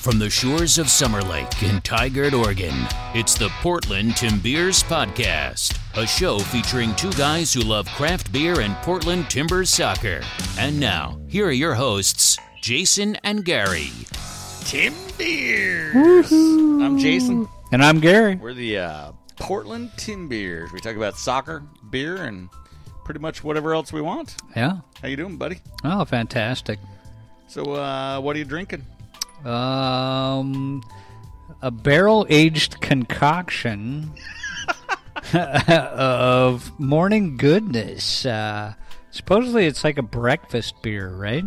From the shores of Summer Lake in Tigard, Oregon, it's the Portland Timbeers Podcast, a show featuring two guys who love craft beer and Portland Timbers soccer. And now, here are your hosts, Jason and Gary. Tim Beers. I'm Jason. And I'm Gary. We're the uh, Portland Timbeers. We talk about soccer, beer, and pretty much whatever else we want. Yeah. How you doing, buddy? Oh, fantastic. So, uh, what are you drinking? Um, a barrel aged concoction of morning goodness. Uh, supposedly, it's like a breakfast beer, right?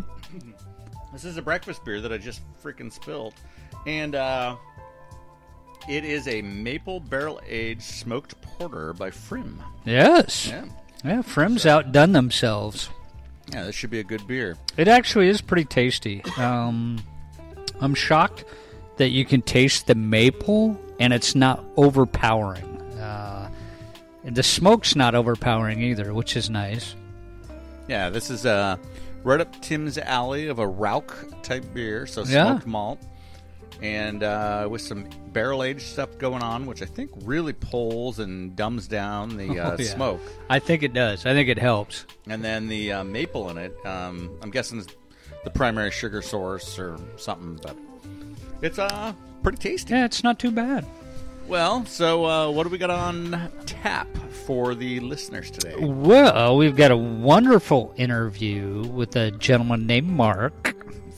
This is a breakfast beer that I just freaking spilled, and uh, it is a maple barrel aged smoked porter by Pfriem. Yes. Yeah, Yeah, Pfriem's outdone themselves. yeah, this should be a good beer. It actually is pretty tasty. Um, I'm shocked that you can taste the maple and it's not overpowering. Uh, the smoke's not overpowering either, which is nice. Yeah, this is uh, right up Tim's alley of a Rauch type beer, so Yeah. smoked malt, and uh, with some barrel aged stuff going on, which I think really pulls and dumbs down the uh, Oh, yeah. smoke. I think it does. I think it helps. And then the uh, maple in it, um, I'm guessing the primary sugar source or something, but it's uh pretty tasty. Yeah, it's not too bad. Well, so uh, what do we got on tap for the listeners today? Well, we've got a wonderful interview with a gentleman named Mark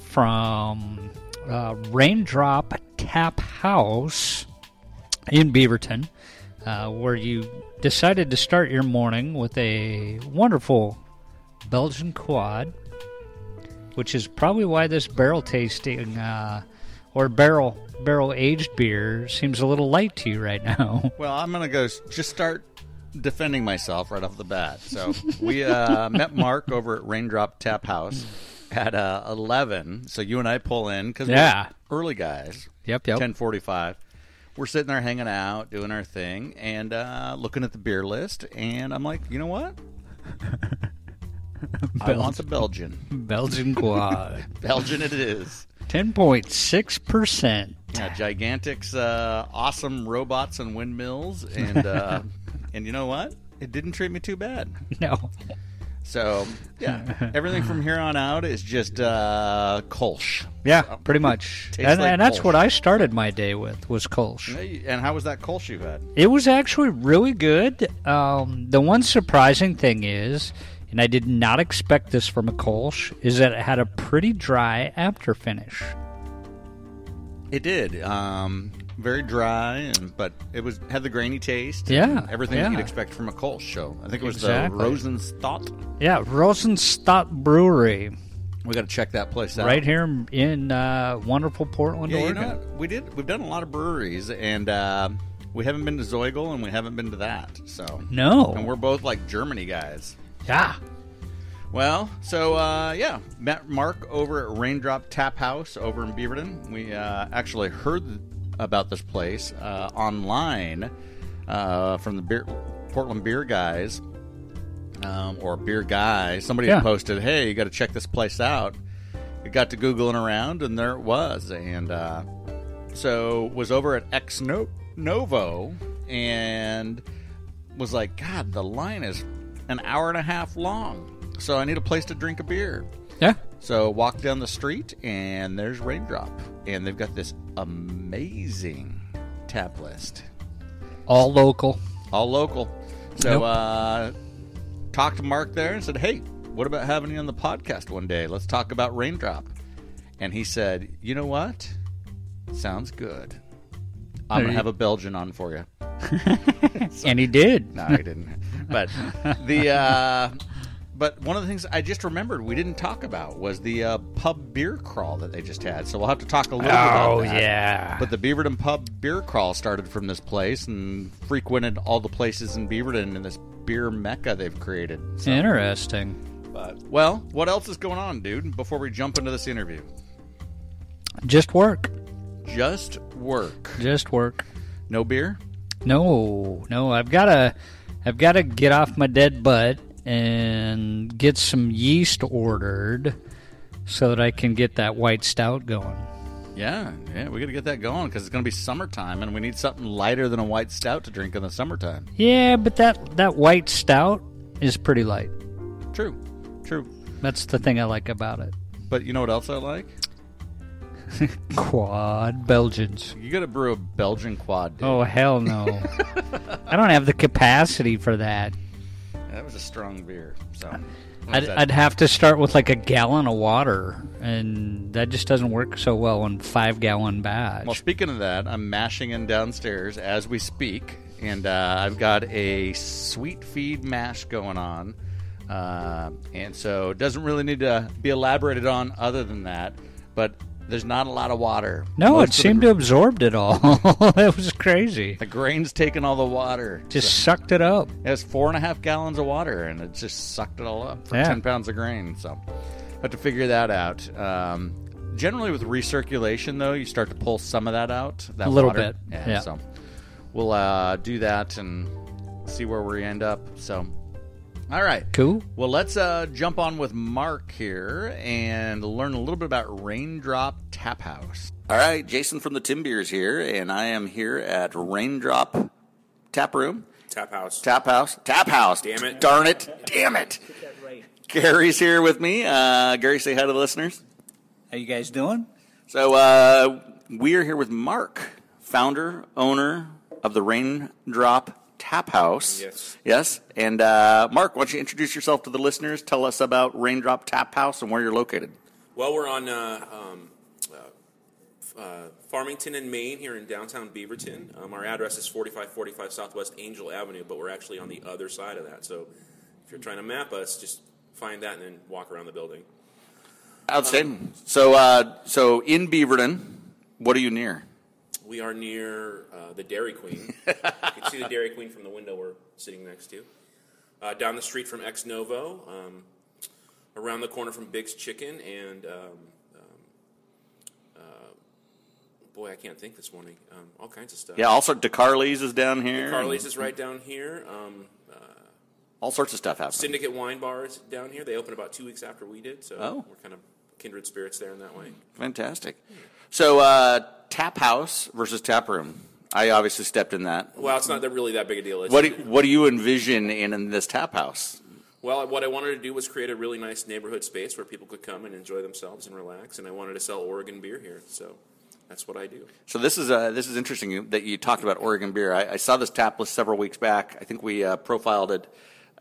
from uh, Raindrop Tap House in Beaverton, uh, where you decided to start your morning with a wonderful Belgian quad, which is probably why this barrel tasting uh, or barrel barrel aged beer seems a little light to you right now. Well, I'm gonna go just start defending myself right off the bat. So we uh, met Mark over at Raindrop Tap House at uh, 11. So you and I pull in because Yeah. we're early guys. Yep, yep. 10:45. We're sitting there hanging out, doing our thing, and uh, looking at the beer list. And I'm like, you know what? I want the Belgian. Belgian quad. Belgian it is. 10.6%. Yeah, Gigantic's uh, awesome robots and windmills, and uh, and you know what? It didn't treat me too bad. No. So yeah, everything from here on out is just uh, Kolsch. Yeah, pretty much. And, like and that's what I started my day with was Kolsch. And how was that Kolsch you had? It was actually really good. Um, the one surprising thing is, and I did not expect this from a Kolsch, is that it had a pretty dry after finish. It did. Um, very dry, and but it was had the grainy taste. Yeah, and everything yeah. you'd expect from a Kolsch. So I think it was Exactly. the Rosenstadt. Yeah, Rosenstadt Brewery, We got to check that place out. right here in uh, wonderful Portland, Yeah, you know? We did. We've done a lot of breweries, and uh, we haven't been to Zeugel, and we haven't been to that. So No. and we're both like Germany guys. Yeah. Well, so uh, yeah, met Mark over at Raindrop Tap House over in Beaverton. We uh, actually heard about this place uh, online uh, from the beer, Portland Beer Guys um, or Beer Guy. Somebody Yeah. posted, "Hey, you got to check this place out." It got to googling around, and there it was. And uh, so was over at Ex No- Novo and was like, God, the line is an hour and a half long. So I need a place to drink a beer. Yeah. So walk down the street and there's Raindrop. And they've got this amazing tap list. All local. All local. So Yep. uh talked to Mark there and said, Hey, what about having you on the podcast one day? Let's talk about Raindrop. And he said, You know what? Sounds good. I'm There gonna you- have a Belgian on for you. And he did. No, I didn't. But the uh, but one of the things I just remembered we didn't talk about was the uh, pub beer crawl that they just had. So we'll have to talk a little bit about Oh, that. yeah. But the Beaverton pub beer crawl started from this place and frequented all the places in Beaverton in this beer mecca they've created. So, Interesting. but, well, what else is going on, dude? Before we jump into this interview, Just work. just work. Just work. No beer. No, no, I've got to I've got to get off my dead butt and get some yeast ordered so that I can get that white stout going. Yeah, yeah, we got to get that going because it's going to be summertime, and we need something lighter than a white stout to drink in the summertime. Yeah, but that that white stout is pretty light. True, true. That's the thing I like about it. But you know what else I like? Quad Belgians. You got to brew a Belgian quad. Dude. Oh hell no! I don't have the capacity for that. that was a strong beer. So I'd. I'd have to start with like a gallon of water, and that just doesn't work so well in five gallon batch. Well, speaking of that, I'm mashing in downstairs as we speak, and uh, I've got a sweet feed mash going on, uh, and so it doesn't really need to be elaborated on other than that. But there's not a lot of water. no, Most it the seemed gr- to absorb it all. it was crazy. The grain's taking all the water. Just sucked it up. It has four and a half gallons of water, and it just sucked it all up for Yeah. ten pounds of grain. So, have to figure that out. Um, generally, with recirculation, though, you start to pull some of that out. That A little water. bit, Yeah. yeah. So, we'll uh, do that and see where we end up. So, all right. Cool. Well, let's uh, jump on with Mark here and learn a little bit about Raindrop Tap House. All right, Jason from the Timbeers here, and I am here at Raindrop Tap Room. Tap House. Tap House. Tap House. Damn it. Darn it. Damn it. Gary's here with me. Uh, Gary, say hi to the listeners. How you guys doing? So uh, we are here with Mark, founder, owner of the Raindrop Tap House. Yes. Yes. And uh, Mark, why don't you introduce yourself to the listeners? Tell us about Raindrop Tap House and where you're located. Well, we're on uh, um, uh, uh, Farmington and Maine here in downtown Beaverton. Um, our address is 4545 Southwest Angel Avenue, but we're actually on the other side of that. So if you're trying to map us, just find that and then walk around the building. Outstanding. so, uh, so in Beaverton, what are you near? We are near uh, the Dairy Queen. you can see the Dairy Queen from the window we're sitting next to. Uh, down the street from Ex Novo, um, around the corner from Biggs Chicken, and um, um, uh, boy, I can't think this morning. Um, all kinds of stuff. Yeah, also DeCarli's is down here. Carly's is right down here. Um, All sorts of stuff happening. Syndicate Wine Bar is down here. They opened about two weeks after we did, so Oh. we're kind of kindred spirits there in that way. Fantastic. So, uh, tap house versus tap room. I obviously stepped in that. Well, it's not that really that big a deal. It's, What do, what do you envision in, in this tap house? Well, what I wanted to do was create a really nice neighborhood space where people could come and enjoy themselves and relax, and I wanted to sell Oregon beer here, so that's what I do. So this is uh, this is interesting that you talked about Oregon beer. I, I saw this tap list several weeks back. I think we uh, profiled it.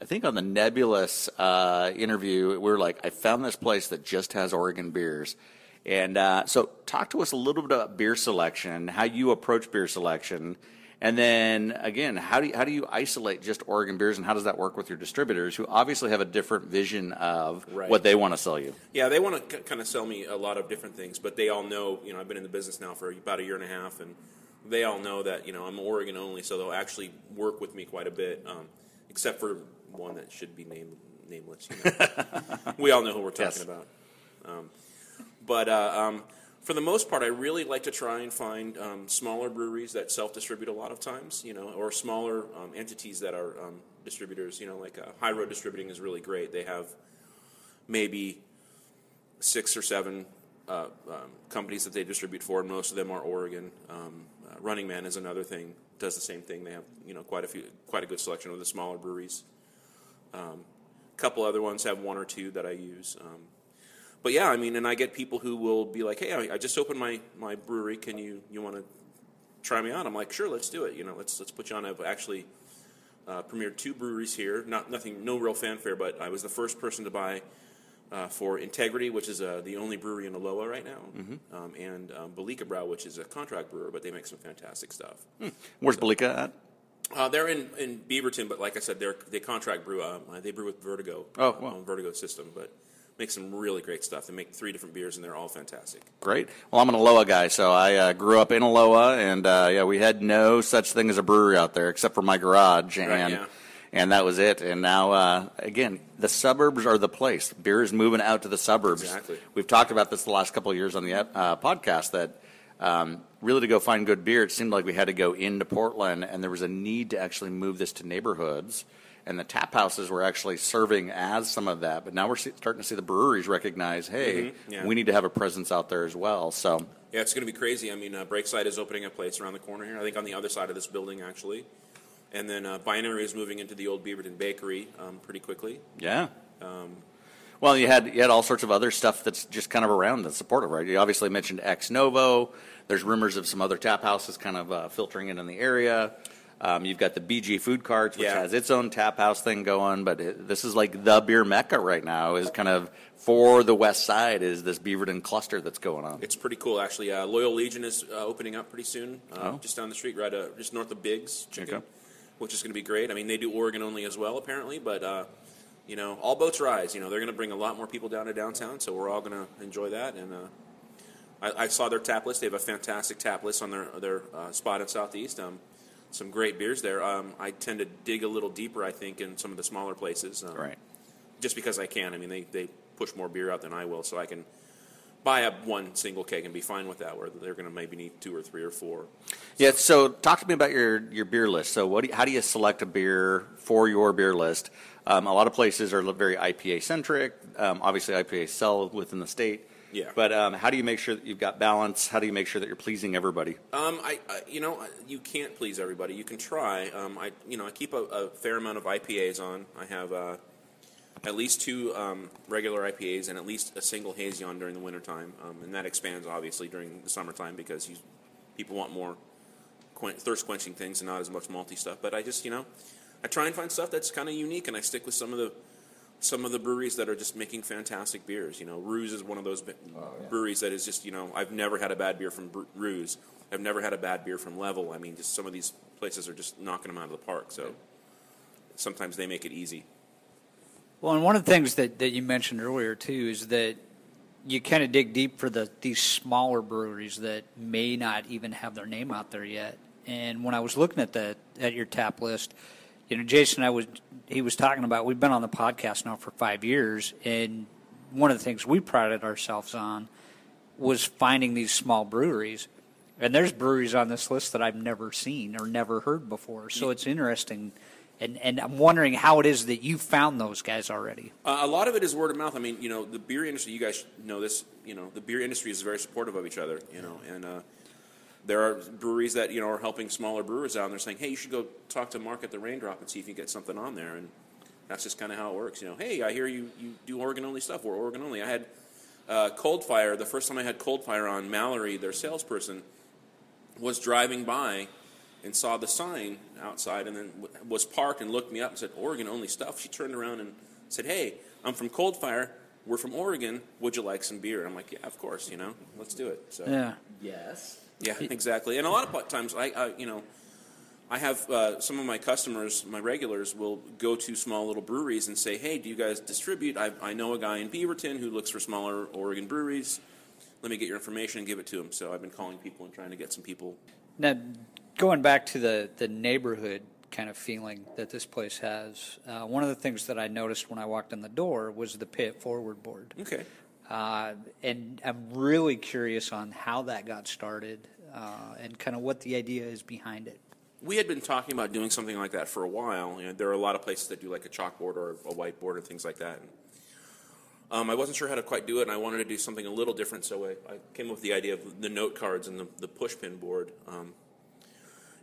I think on the Nebulous uh, interview, we were like, I found this place that just has Oregon beers. And uh, so, talk to us a little bit about beer selection, how you approach beer selection, and then again, how do you, how do you isolate just Oregon beers, and how does that work with your distributors, who obviously have a different vision of Right. what they want to sell you? Yeah, they want to kind of sell me a lot of different things, but they all know, you know, I've been in the business now for about a year and a half, and they all know that, you know, I'm Oregon only, so they'll actually work with me quite a bit, um, except for one that should be name, nameless. You know. we all know who we're talking Yes. about. Um, but uh, um, for the most part, I really like to try and find um, smaller breweries that self-distribute a lot of times, you know, or smaller um, entities that are um, distributors. You know, like uh, High Road Distributing is really great. They have maybe six or seven uh, um, companies that they distribute for, and most of them are Oregon. Um, uh, Running Man is another thing; does the same thing. They have you know quite a few, quite a good selection of the smaller breweries. Um, a couple other ones have one or two that I use. Um, but yeah, I mean, and I get people who will be like, "Hey, I, I just opened my, my brewery. Can you you want to try me out?" I'm like, "Sure, let's do it. You know, let's let's put you on." I've actually uh, premiered two breweries here. Not nothing, no real fanfare, but I was the first person to buy uh, for Integrity, which is uh, the only brewery in Aloha right now, um, and um, Balika Brow, which is a contract brewer, but they make some fantastic stuff. Where's Belika at? Uh, they're in, in Beaverton, but like I said, they're they contract brew. Um, they brew with Vertigo. Oh, uh, wow. on Vertigo system, but make some really great stuff. They make three different beers, and they're all fantastic. Great. Well, I'm an Aloha guy, so I uh, grew up in Aloha, and uh, yeah, we had no such thing as a brewery out there except for my garage, and Right, yeah. and that was it. And now, uh, again, the suburbs are the place. Beer is moving out to the suburbs. Exactly. We've talked about this the last couple of years on the uh, podcast that. Um, really, to go find good beer, it seemed like we had to go into Portland, and there was a need to actually move this to neighborhoods. and the tap houses were actually serving as some of that. But now we're see, starting to see the breweries recognize, hey, Mm-hmm. yeah. we need to have a presence out there as well. So Yeah, it's going to be crazy. I mean, uh, Breakside is opening a place around the corner here. I think on the other side of this building, actually. And then uh, Binary is moving into the old Beaverton Bakery um, pretty quickly. yeah. well, you had you had all sorts of other stuff that's just kind of around that's supportive, right? You obviously mentioned Ex Novo. There's rumors of some other tap houses kind of uh, filtering in in the area. Um, you've got the BG Food Carts, which Yeah. has its own tap house thing going, but it, this is like the beer mecca right now. Is kind of for the West Side is this Beaverton cluster that's going on. It's pretty cool, actually. Uh, Loyal Legion is uh, opening up pretty soon, uh, Oh. just down the street, right, uh, just north of Biggs Chicken, Okay. which is going to be great. I mean, they do Oregon only as well, apparently, but uh, you know, all boats rise. You know, they're going to bring a lot more people down to downtown, so we're all going to enjoy that. And uh, I, I saw their tap list; they have a fantastic tap list on their their uh, spot in Southeast. Um, some great beers there. Um, I tend to dig a little deeper, I think, in some of the smaller places. Um, Right. just because I can. I mean, they, they push more beer out than I will, so I can buy a one single keg and be fine with that. Where they're going to maybe need two or three or four. Yeah. So, talk to me about your your beer list. So, what? Do you, how do you select a beer for your beer list? Um, a lot of places are very IPA centric. Um, obviously, IPA sell within the state. Yeah. But um, how do you make sure that you've got balance? How do you make sure that you're pleasing everybody? Um, I, I you know you can't please everybody. You can try. Um, I you know I keep a, a fair amount of IPAs on. I have uh, at least two um, regular IPAs and at least a single hazy on during the wintertime. Um, and that expands obviously during the summertime because you, people want more quen- thirst quenching things and not as much malty stuff. But I just you know I try and find stuff that's kind of unique and I stick with some of the some of the breweries that are just making fantastic beers. You know, Ruse is one of those be- oh, breweries that is just, you know, I've never had a bad beer from Bru- Ruse. I've never had a bad beer from Level. I mean, just some of these places are just knocking them out of the park. So sometimes they make it easy. Well, and one of the things that, that you mentioned earlier too is that you kind of dig deep for the these smaller breweries that may not even have their name out there yet. And when I was looking at the at your tap list, you know, Jason, I was he was talking about we've been on the podcast now for five years, and one of the things we prided ourselves on was finding these small breweries. And there's breweries on this list that I've never seen or never heard before. So it's interesting. And, and I'm wondering how it is that you found those guys already. Uh, a lot of it is word of mouth. I mean, you know, the beer industry. You guys know this. You know, the beer industry is very supportive of each other. You know, and uh, there are breweries that you know are helping smaller brewers out, and they're saying, "Hey, you should go talk to Mark at the Raindrop and see if you can get something on there." And that's just kind of how it works. You know, hey, I hear you you do Oregon only stuff. We're Oregon only. I had uh, Cold Fire. The first time I had Cold Fire on, Mallory, their salesperson, was driving by and saw the sign outside and then w- was parked and looked me up and said, Oregon only stuff. She turned around and said, Hey, I'm from Cold Fire. We're from Oregon. Would you like some beer? I'm like, Yeah, of course, you know, let's do it. So, Yeah. Yes. Yeah, exactly. And a lot of times, I, I you know, I have uh, some of my customers, my regulars, will go to small little breweries and say, "Hey, do you guys distribute? I, I know a guy in Beaverton who looks for smaller Oregon breweries. Let me get your information and give it to him." So I've been calling people and trying to get some people. Now, going back to the, the neighborhood kind of feeling that this place has, uh, one of the things that I noticed when I walked in the door was the pay it forward board. Okay. Uh, and I'm really curious on how that got started uh, and kind of what the idea is behind it. We had been talking about doing something like that for a while. You know, there are a lot of places that do like a chalkboard or a whiteboard and things like that. And, um, I wasn't sure how to quite do it, and I wanted to do something a little different. So I, I came up with the idea of the note cards and the, the push pin board. Um,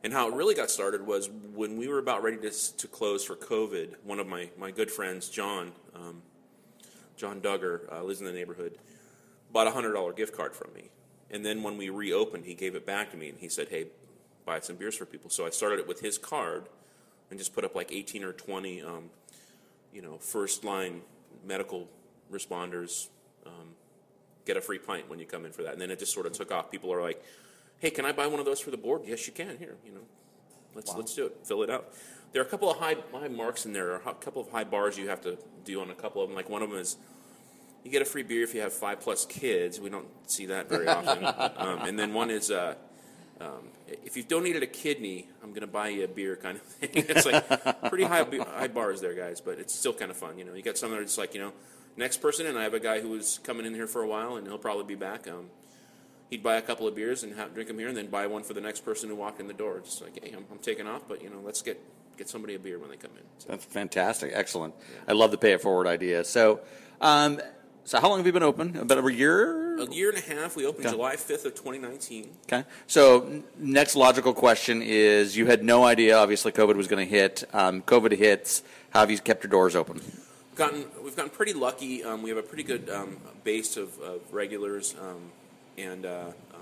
and how it really got started was when we were about ready to, to close for COVID. One of my, my good friends, John, um, John Duggar, uh, lives in the neighborhood, bought a hundred dollar gift card from me. And then when we reopened, he gave it back to me, and he said, "Hey, buy some beers for people." So I started it with his card, and just put up like eighteen or twenty, um, you know, first line medical responders um, get a free pint when you come in for that. And then it just sort of took off. People are like, "Hey, can I buy one of those for the board?" Yes, you can. Here, you know, let's let's do it. Fill it out. There are a couple of high high marks in there. A couple of high bars you have to do on a couple of them. Like one of them is you get a free beer if you have five plus kids. We don't see that very often. um, and then one is uh, um, if you've donated a kidney, I'm going to buy you a beer, kind of thing. it's like pretty high high bars there, guys, but it's still kind of fun. You know, you got some that are just like you know, next person, and I have a guy who was coming in here for a while, and he'll probably be back. Um, he'd buy a couple of beers and have, drink them here, and then buy one for the next person who walked in the door. Just like, hey, I'm, I'm taking off, but you know, let's get get somebody a beer when they come in. So, That's fantastic. Excellent. I love the pay it forward idea. So, um, so how long have you been open? About a year? a year and a half. We opened Okay. July 5th of 2019. Okay. So, next logical question is you had no idea, obviously, COVID was going to hit. Um, COVID hits. How have you kept your doors open? gotten we've gotten pretty lucky. Um, we have a pretty good um, base of, of regulars, um, and uh, um,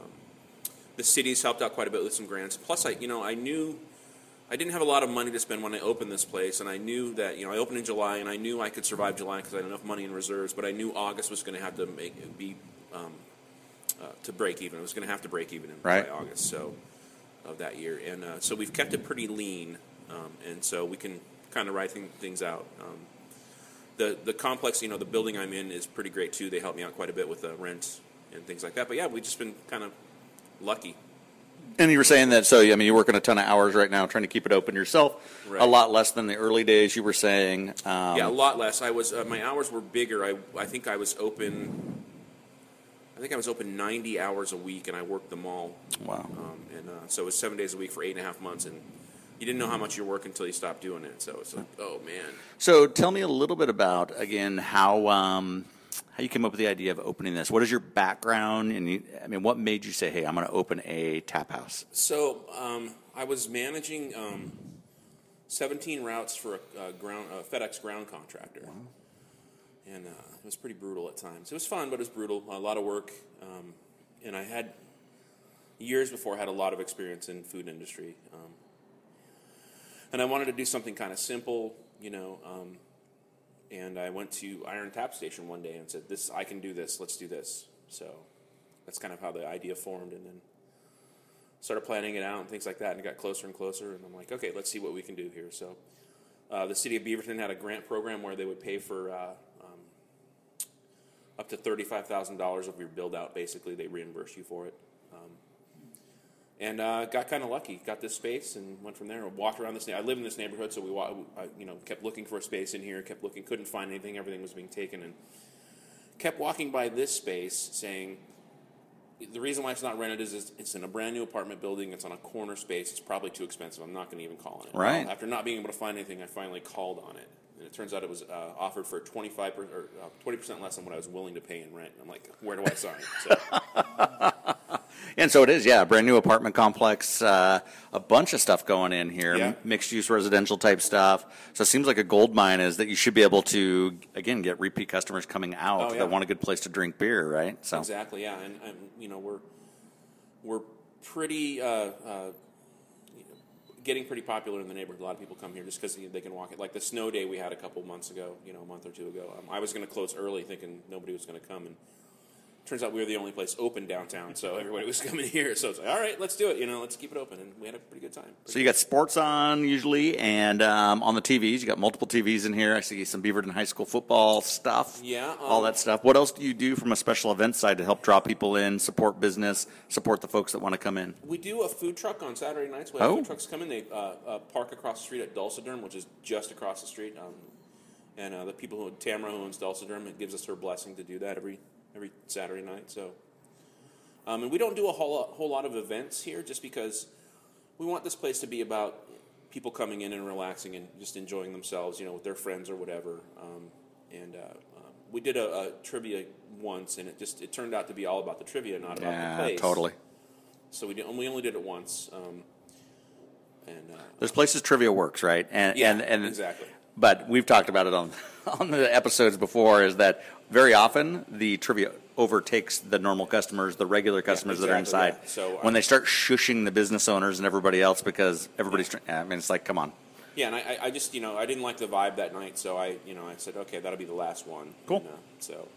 the city's helped out quite a bit with some grants. Plus, I you know I knew I didn't have a lot of money to spend when I opened this place, and I knew that you know I opened in July, and I knew I could survive July because I had enough money in reserves. But I knew August was going to have to make be um, uh, to break even. It was going to have to break even in Right. by August. So of that year, and uh, so we've kept it pretty lean, um, and so we can kind of ride thing, things out. Um, the the complex, you know, the building I'm in is pretty great too. They help me out quite a bit with the rent and things like that. But yeah, we've just been kind of lucky. And you were saying that, so I mean, you're working a ton of hours right now trying to keep it open yourself. Right. A lot less than the early days. You were saying. Um, yeah, a lot less. I was uh, my hours were bigger. I I think I was open. I think I was open 90 hours a week, and I worked them all. Wow. Um, and uh, so it was seven days a week for eight and a half months, and you didn't know how much you work until you stopped doing it. So it's like, oh man. So tell me a little bit about again how um, how you came up with the idea of opening this. What is your background? And you, I mean, what made you say, "Hey, I'm going to open a tap house"? So um, I was managing um, 17 routes for a, ground a FedEx ground contractor, and uh, it was pretty brutal at times. It was fun, but it was brutal. A lot of work, um, and I had years before had a lot of experience in food industry, um, and I wanted to do something kind of simple, you know. And I went to Iron Tap Station one day and said, "This I can do this. Let's do this." So that's kind of how the idea formed, and then started planning it out and things like that, and it got closer and closer. And I'm like, okay, let's see what we can do here. So, uh, the city of Beaverton had a grant program where they would pay for uh, um, up to thirty-five thousand dollars of your build out. Basically, they reimburse you for it. And uh, got kind of lucky. Got this space and went from there. Walked around this. na- I live in this neighborhood, so we, wa- I, you know, kept looking for a space in here. Kept looking, couldn't find anything. Everything was being taken, and kept walking by this space, saying, the reason why it's not rented is it's- it's in a brand new apartment building. It's on a corner space. It's probably too expensive. I'm not going to even call on it. Right. After not being able to find anything, I finally called on it, and it turns out it was uh, offered for 25 per, or uh, 20 percent less than what I was willing to pay in rent. I'm like, where do I sign? So, And so it is, yeah, brand new apartment complex, uh, a bunch of stuff going in here, Yeah. mixed use residential type stuff. So it seems like a gold mine is that you should be able to again get repeat customers coming out Oh, yeah. that want a good place to drink beer, right? So exactly, yeah, and, and you know we're we're pretty. Uh, uh, Getting pretty popular in the neighborhood. A lot of people come here just because they can walk it. Like the snow day we had a couple months ago, you know, a month or two ago. Um, I was going to close early, thinking nobody was going to come, and turns out we were the only place open downtown, so everybody was coming here. So it's like, all right, let's do it. You know, let's keep it open, and we had a pretty good time. So you got sports on usually, and um, on the TVs, you got multiple TVs in here. I see some Beaverton High School football stuff. Yeah, all um, that stuff. What else do you do from a special event side to help draw people in, support business, support the folks that want to come in? We do a food truck on Saturday nights. We have Oh. food trucks come in. They uh, uh, park across the street at Dulciderm, which is just across the street. Um, and uh, the people who Tamara who owns Dulciderm, gives us her blessing to do that every every Saturday night. So, um, and we don't do a whole lot, whole lot of events here, just because we want this place to be about people coming in and relaxing and just enjoying themselves, you know, with their friends or whatever. Um, and uh, um, we did a, a trivia once, and it just it turned out to be all about the trivia, not about the Yeah, place. totally. So we did, we only did it once. Um, and uh, There's places trivia works, right? And Yeah, and, and exactly. But we've talked about it on on the episodes before. Is that very often the trivia overtakes the normal customers, the regular customers that are inside. yeah. So, when uh, they start shushing the business owners and everybody else because everybody's, tr- I mean, it's like, come on. yeah, and I, I- I just you know I didn't like the vibe that night, so I you know I said okay that'll be the last one. Cool. And, uh, so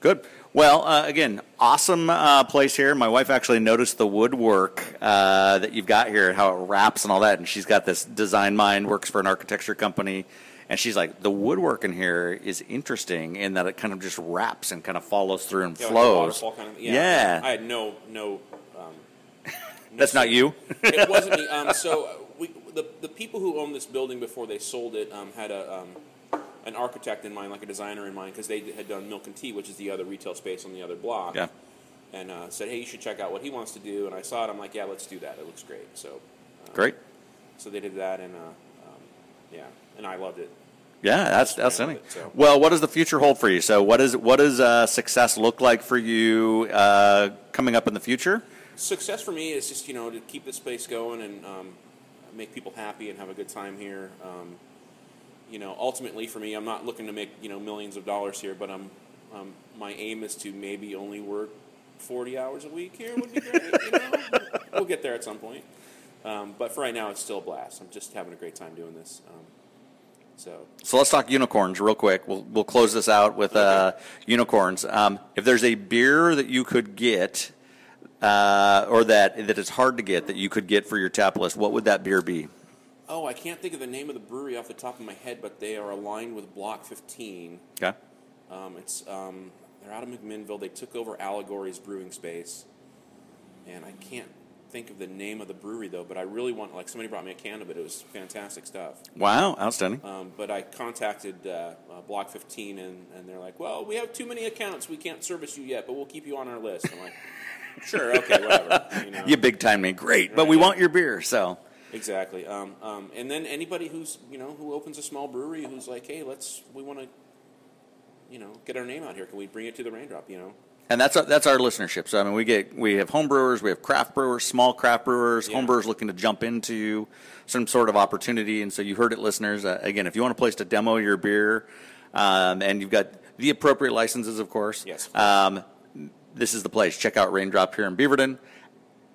Good. Well, uh, again, awesome uh, place here. My wife actually noticed the woodwork uh, that you've got here, how it wraps and all that. And she's got this design mind, works for an architecture company. And she's like, the woodwork in here is interesting in that it kind of just wraps and kind of follows through and yeah, flows. waterfall kind of, yeah, yeah. I had no no. Um, no That's not you. it wasn't me. Um, so uh, we the the people who owned this building before they sold it um, had a. Um, an architect in mind, like a designer in mind, because they had done Milk and Tea, which is the other retail space on the other block. Yeah. And uh, said, "Hey, you should check out what he wants to do." And I saw it. I'm like, "Yeah, let's do that. It looks great." So, uh, Great. So they did that, and uh, um, yeah, and I loved it. Yeah, that's outstanding. it, so. Well, what does the future hold for you? So, what is what does uh, success look like for you uh, coming up in the future? Success for me is just you know to keep this place going and um, make people happy and have a good time here. Um, you know, ultimately for me, I'm not looking to make you know millions of dollars here, but I'm um, my aim is to maybe only work 40 hours a week here would be great. you know, we'll get there at some point. Um, but for right now, it's still a blast. I'm just having a great time doing this. So So let's talk unicorns real quick. We'll we'll close this out with uh, unicorns. Um, if there's a beer that you could get, uh, or that that is hard to get that you could get for your tap list, what would that beer be? Oh, I can't think of the name of the brewery off the top of my head, but they are aligned with Block 15. Okay. Um, it's um, they're out of McMinnville. They took over Allegory's brewing space, and I can't think of the name of the brewery though. But I really want like somebody brought me a can of it. It was fantastic stuff. Wow, outstanding. Um, but I contacted uh, uh, Block 15, and, and they're like, "Well, we have too many accounts. We can't service you yet, but we'll keep you on our list." I'm like, "Sure, okay, whatever." You know? You big time me, great, but we want your beer. So Exactly. Um, um, and then anybody who's you know who opens a small brewery who's like, hey, let's we want to, you know, get our name out here. Can we bring it to the raindrop? You know. And that's our, that's our listenership. So I mean, we get we have home brewers, we have craft brewers, small craft brewers, Yeah. home brewers looking to jump into some sort of opportunity. And so you heard it, listeners. Uh, again, if you want a place to demo your beer, um, and you've got the appropriate licenses, of course. Yes. Um, this is the place. Check out Raindrop here in Beaverton.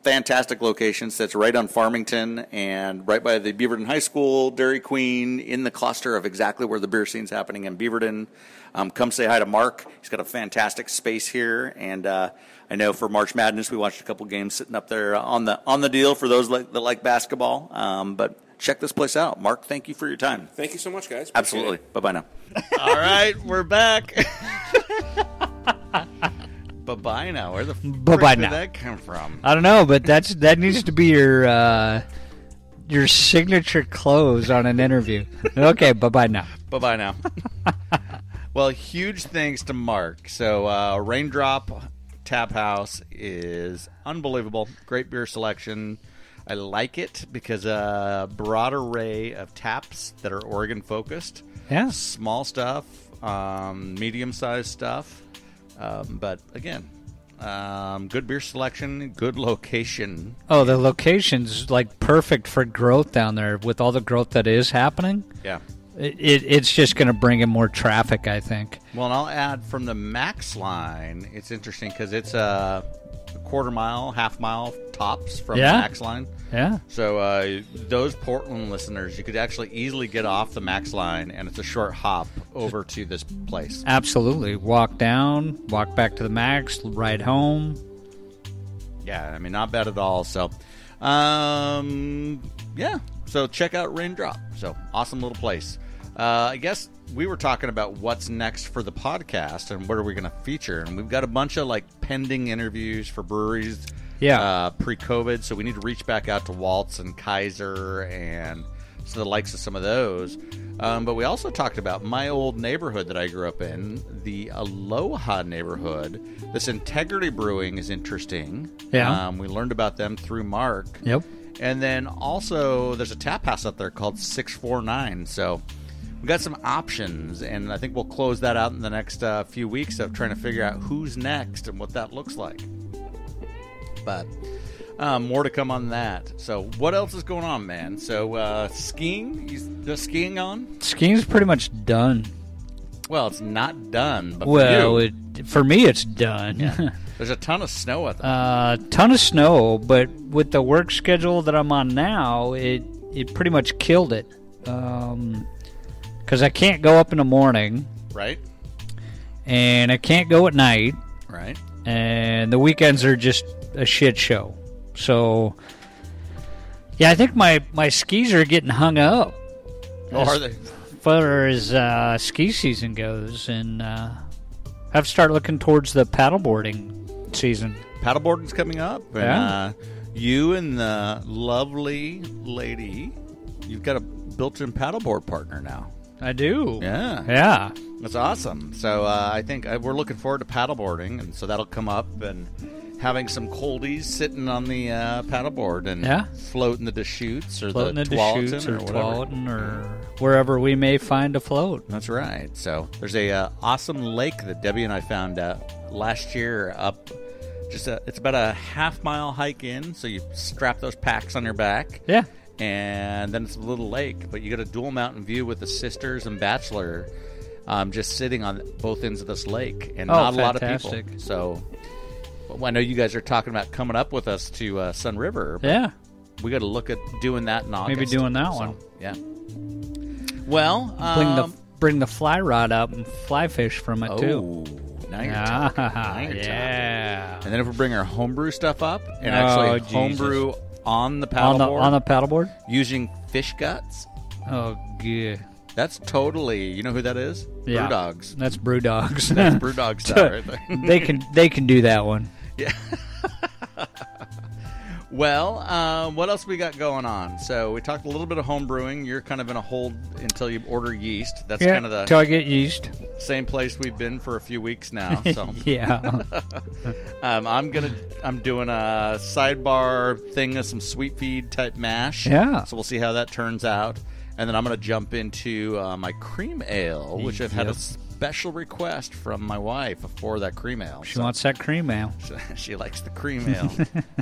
Fantastic location. Sits right on Farmington and right by the Beaverton High School, Dairy Queen, in the cluster of exactly where the beer scene's happening in Beaverton. Um, come say hi to Mark. He's got a fantastic space here, and uh, I know for March Madness we watched a couple games sitting up there on the on the deal for those like, that like basketball. Um, but check this place out, Mark. Thank you for your time. Thank you so much, guys. Appreciate Absolutely. Bye bye now. All right, we're back. bye bye now. Where the Bye-bye did now. that come from? I don't know, but that's that needs to be your uh, your signature close on an interview. Okay, bye bye now. Bye bye now. well, huge thanks to Mark. So, uh, Raindrop Tap House is unbelievable. Great beer selection. I like it because a broad array of taps that are Oregon focused. Yeah. Small stuff, um, medium sized stuff. Um, but again, um, good beer selection, good location. Oh, the location's like perfect for growth down there with all the growth that is happening. Yeah. It, it, it's just going to bring in more traffic, I think. Well, and I'll add from the Max line, it's interesting because it's a quarter mile, half mile tops from Yeah. the Max line. Yeah. So uh, those Portland listeners, you could actually easily get off the Max line, and it's a short hop over to this place. Absolutely. Walk down, walk back to the max, ride home. Yeah, I mean, not bad at all. So, um, yeah. So check out Raindrop. So awesome little place. Uh, I guess we were talking about what's next for the podcast and what are we going to feature, and we've got a bunch of like pending interviews for breweries. Yeah. Uh, pre-COVID, so we need to reach back out to Waltz and Kaiser and so the likes of some of those. Um, but we also talked about my old neighborhood that I grew up in, the Aloha neighborhood. This Integrity Brewing is interesting. Yeah. Um, we learned about them through Mark. Yep. And then also, there's a tap house out there called 649. So we got some options, and I think we'll close that out in the next uh, few weeks of trying to figure out who's next and what that looks like. But um, more to come on that. So, what else is going on, man? So, uh, skiing? Just skiing on? Skiing's pretty much done. Well, it's not done, but Well, for it, for me, it's done. Yeah. there's a ton of snow out there. uh, ton of snow, but with the work schedule that I'm on now, it it pretty much killed it. Because I can't go up in the morning, right? and I can't go at night, Right. and the weekends are just a shit show. So, yeah, I think my my skis are getting hung up. Oh, are they? as far as uh, ski season goes, and uh, have to start looking towards the paddleboarding season. paddleboarding's coming up. And, Yeah. uh, you and the lovely lady, you've got a built-in paddleboard partner now. I do. Yeah, Yeah. that's awesome. So uh, I think uh, we're looking forward to paddleboarding, and so that'll come up and having some coldies sitting on the uh, paddleboard and Yeah. floating the Deschutes or floating the into Tualatin or or whatever. Or wherever we may find a float. That's right. So there's a uh, awesome lake that Debbie and I found out last year up. Just a, it's about a half mile hike in, so you strap those packs on your back, Yeah. And then it's a little lake. But you get a dual mountain view with the sisters and bachelor, um, just sitting on both ends of this lake, and Oh, not a lot of people. So well, I know you guys are talking about coming up with us to uh, Sunriver. Yeah. we got to look at doing that in August. Maybe doing that So, one. Yeah. Well, Bring um, the bring the fly rod up and fly fish from it too. Oh, now you're Ah, talking. Now you're talking. yeah. And then if we bring our homebrew stuff up and Oh, actually Jesus. homebrew on the On the paddleboard on the paddleboard. using fish guts, Oh, good. that's totally. You know who that is? Yeah. Brew dogs. That's brew dogs. That's brew dog style right there. they can they can do that one. Yeah. well, um, what else we got going on? So we talked a little bit of home brewing. You're kind of in a hold until you order yeast. That's yeah. kind of the till I get yeast. Same place we've been for a few weeks now. So yeah. um, I'm gonna I'm doing a sidebar thing of some sweet feed type mash. Yeah. So we'll see how that turns out, and then I'm gonna jump into uh, my cream ale, which I've had a special request from my wife for that cream ale. she So- wants that cream ale. she likes the cream ale.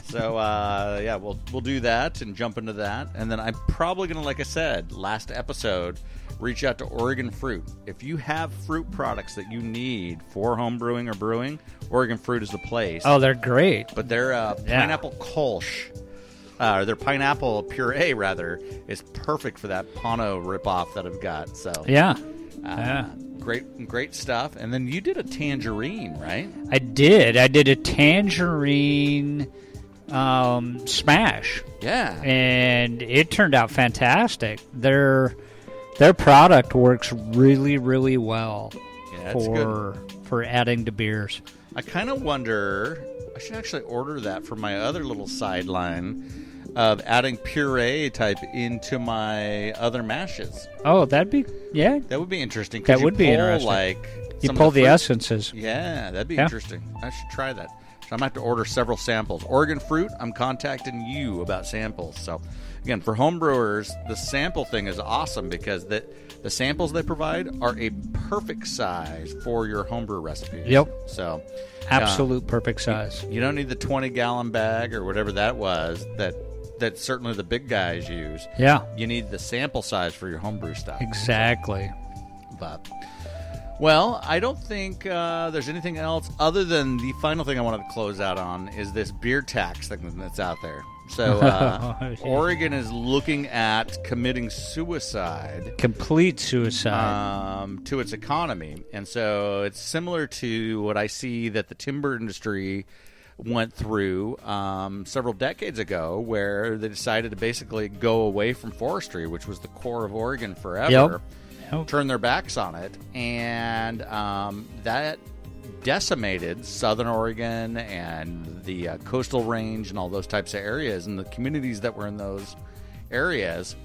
so uh, yeah, we'll we'll do that and jump into that, and then I'm probably gonna, like I said last episode, reach out to Oregon Fruit. If you have fruit products that you need for home brewing or brewing, Oregon Fruit is the place. Oh, they're great. but their uh, Yeah. pineapple kolsch. Uh, or their pineapple puree, rather, is perfect for that Pano ripoff that I've got. So, Yeah. uh, yeah. great, great stuff. And then you did a tangerine, right? I did. I did a tangerine um, smash, Yeah. and it turned out fantastic. Their their product works really, really well Yeah, it's good. for for adding to beers. I kind of wonder. I should actually order that for my other little sideline of adding puree type into my other mashes. Oh, that'd be yeah. That would be interesting. That would be pull, interesting. Like You pull the, fruit- essences. Yeah, that'd be Yeah. interesting. I should try that. So I'm gonna have to order several samples. Oregon Fruit, I'm contacting you about samples. So again, for home brewers, the sample thing is awesome because the the samples they provide are a perfect size for your homebrew recipes. Yep. So uh, Absolute perfect size. you don't need the 20 gallon bag or whatever that was that that certainly the big guys use. Yeah, You need the sample size for your homebrew stuff. exactly. But well, I don't think uh, there's anything else other than the final thing I wanted to close out on is this beer tax thing that's out there. So uh, Oregon is looking at committing suicide Complete suicide. um, to its economy, and so it's similar to what I see that the timber industry went through um, several decades ago, where they decided to basically go away from forestry, which was the core of Oregon forever Yep. Yep. turn their backs on it, and um, that decimated Southern Oregon and the uh, coastal range and all those types of areas and the communities that were in those areas.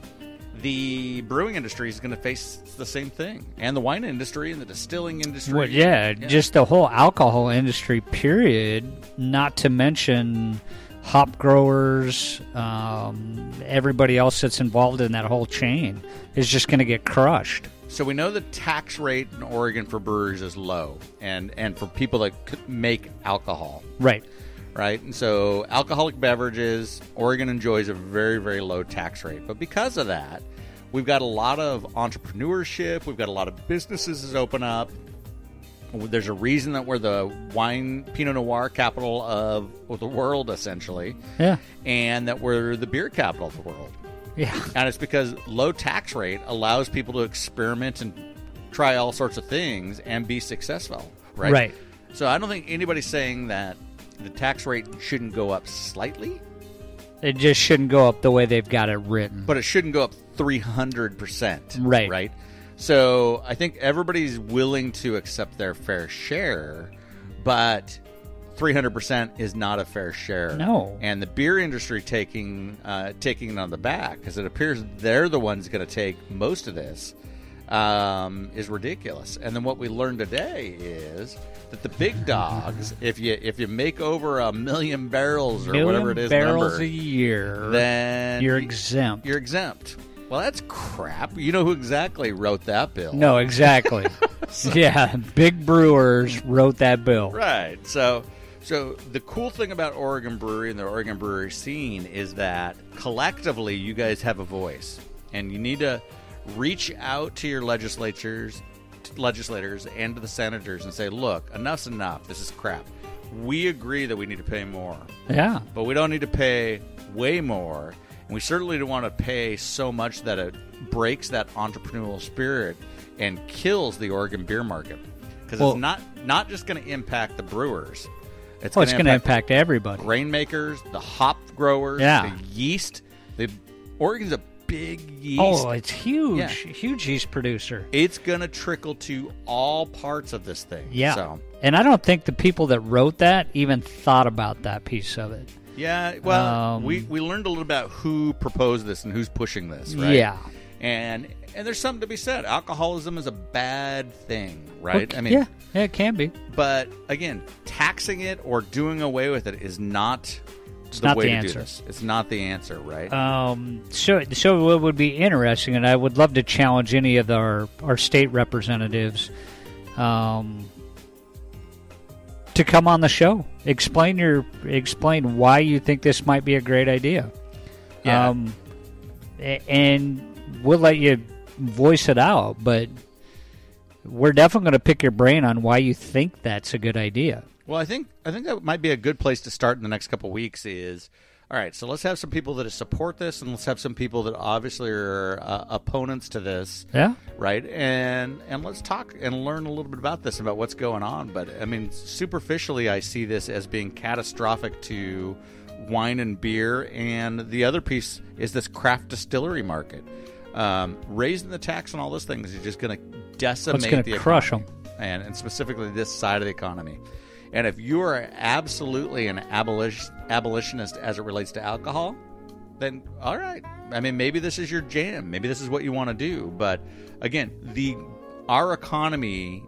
The brewing industry is going to face the same thing, and the wine industry and the distilling industry. Well, yeah, just the whole alcohol industry, period. Not to mention hop growers, um, everybody else that's involved in that whole chain is just going to get crushed. So we know the tax rate in Oregon for breweries is low, and and for people that make alcohol. Right. right? And so alcoholic beverages, Oregon enjoys a very, very low tax rate. But because of that, we've got a lot of entrepreneurship, we've got a lot of businesses that open up. There's a reason that we're the wine Pinot Noir capital of, of the world, essentially, Yeah. and that we're the beer capital of the world. Yeah. And it's because low tax rate allows people to experiment and try all sorts of things and be successful, right? Right. So I don't think anybody's saying that the tax rate shouldn't go up slightly, It just shouldn't go up the way they've got it written. but it shouldn't go up 300%. Right. Right. So I think everybody's willing to accept their fair share, but 300% is not a fair share. No. And the beer industry taking uh, taking it on the back because it appears they're the ones going to take most of this. um, is ridiculous. And then what we learned today is that the big dogs, if you if you make over a million barrels or Million whatever it is, barrels number, a year, then you're you- exempt. You're exempt. Well, that's crap. You know who exactly wrote that bill? no, exactly. yeah, big brewers wrote that bill. Right. So, so the cool thing about Oregon Brewery and the Oregon Brewery scene is that collectively, you guys have a voice, and you need to reach out to your legislatures, legislators, and to the senators and say, "Look, enough's enough. This is crap. We agree that we need to pay more, Yeah. but we don't need to pay way more." And we certainly don't want to pay so much that it breaks that entrepreneurial spirit and kills the Oregon beer market. Because Well- it's not not just going to impact the brewers. It's Well, going to impact everybody. grain makers, the hop growers, Yeah. the yeast. The Oregon's a big yeast. Oh, it's huge, Yeah. huge yeast producer. it's going to trickle to all parts of this thing. Yeah. So, And I don't think the people that wrote that even thought about that piece of it. Yeah. Well, Um, we we learned a little about who proposed this and who's pushing this, right? Yeah. And and there's something to be said. Alcoholism is a bad thing, right? Well, I mean, yeah, yeah, it can be. But again, taxing it or doing away with it is not It's the not way the to answer. do this. It's not the answer, right? Um, so, so what would be interesting, and I would love to challenge any of our our state representatives, um, to come on the show, explain your explain why you think this might be a great idea. Yeah. Um, and we'll let you voice it out, but we're definitely going to pick your brain on why you think that's a good idea. Well, I think I think that might be a good place to start in the next couple weeks. Is all right. So let's have some people that support this, and let's have some people that obviously are uh, opponents to this, Yeah. right? And and let's talk and learn a little bit about this, about what's going on. But I mean, superficially, I see this as being catastrophic to wine and beer, and the other piece is this craft distillery market. Um, raising the tax on all those things is just going to decimate It's gonna the crush economy and, and specifically this side of the economy. And if you are absolutely an abolition, abolitionist as it relates to alcohol, then all right. I mean, maybe this is your jam. Maybe this is what you want to do. But again, the our economy,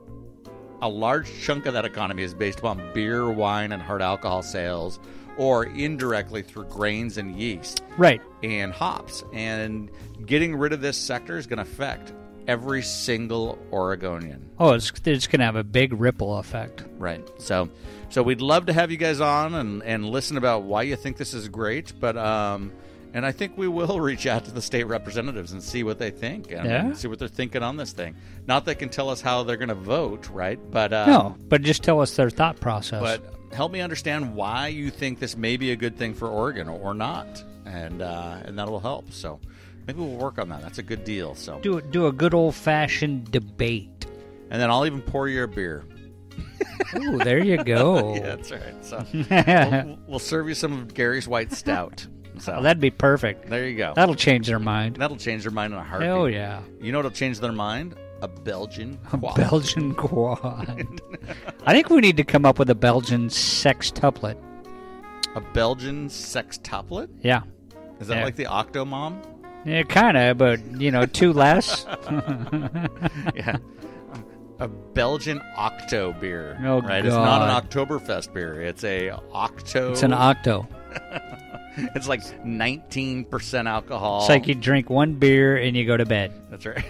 a large chunk of that economy is based upon beer, wine, and hard alcohol sales, or indirectly through grains and yeast Right. and hops. And getting rid of this sector is going to affect every single Oregonian. Oh, it's it's going to have a big ripple effect. Right. So, so we'd love to have you guys on and, and listen about why you think this is great. But um, and I think we will reach out to the state representatives and see what they think and Yeah. see what they're thinking on this thing. Not they can tell us how they're going to vote, right? But uh, No, but just tell us their thought process. But help me understand why you think this may be a good thing for Oregon or not, and uh, and that will help. So maybe we'll work on that. That's a good deal. So do do a good old fashioned debate. and then I'll even pour you a beer. Ooh, there you go. Yeah, that's right. So we'll, we'll serve you some of Gary's White Stout. So Oh, that'd be perfect. there you go. That'll change their mind. That'll change their mind in a heartbeat. Hell yeah. You know what'll change their mind? A Belgian quad. Belgian quad. I think we need to come up with a Belgian sextuplet. a Belgian sextuplet? Yeah. Is that Yeah. like the Octomom? Yeah, kind of, but, you know, two less. yeah. A Belgian Octo beer. Oh, right? It's not God. an Oktoberfest beer. It's a Octo. It's an octo. It's like 19% alcohol. It's like you drink one beer and you go to bed. That's right.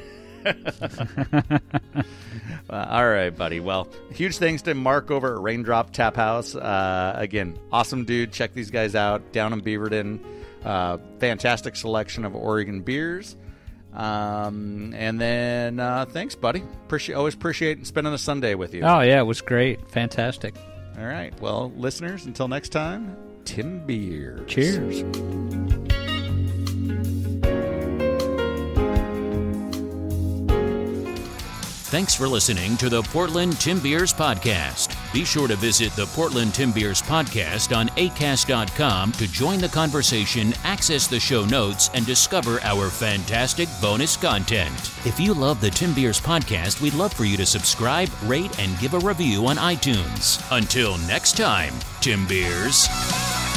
Uh, all right, buddy. Well, huge thanks to Mark over at Rain Drop Tap House. Uh, again, awesome dude. Check these guys out down in Beaverton. Uh, fantastic selection of Oregon beers. Um, and then uh, thanks, buddy. Appreciate always appreciate spending a Sunday with you. Oh, yeah, it was great. Fantastic. All right. Well, listeners, until next time, Timbeers. Cheers. Thanks for listening to the Portland Timbeers Podcast. Be sure to visit the Portland Timbeers Podcast on acast.com to join the conversation, access the show notes, and discover our fantastic bonus content. If you love the Timbeers Podcast, we'd love for you to subscribe, rate, and give a review on iTunes. Until next time, Timbeers.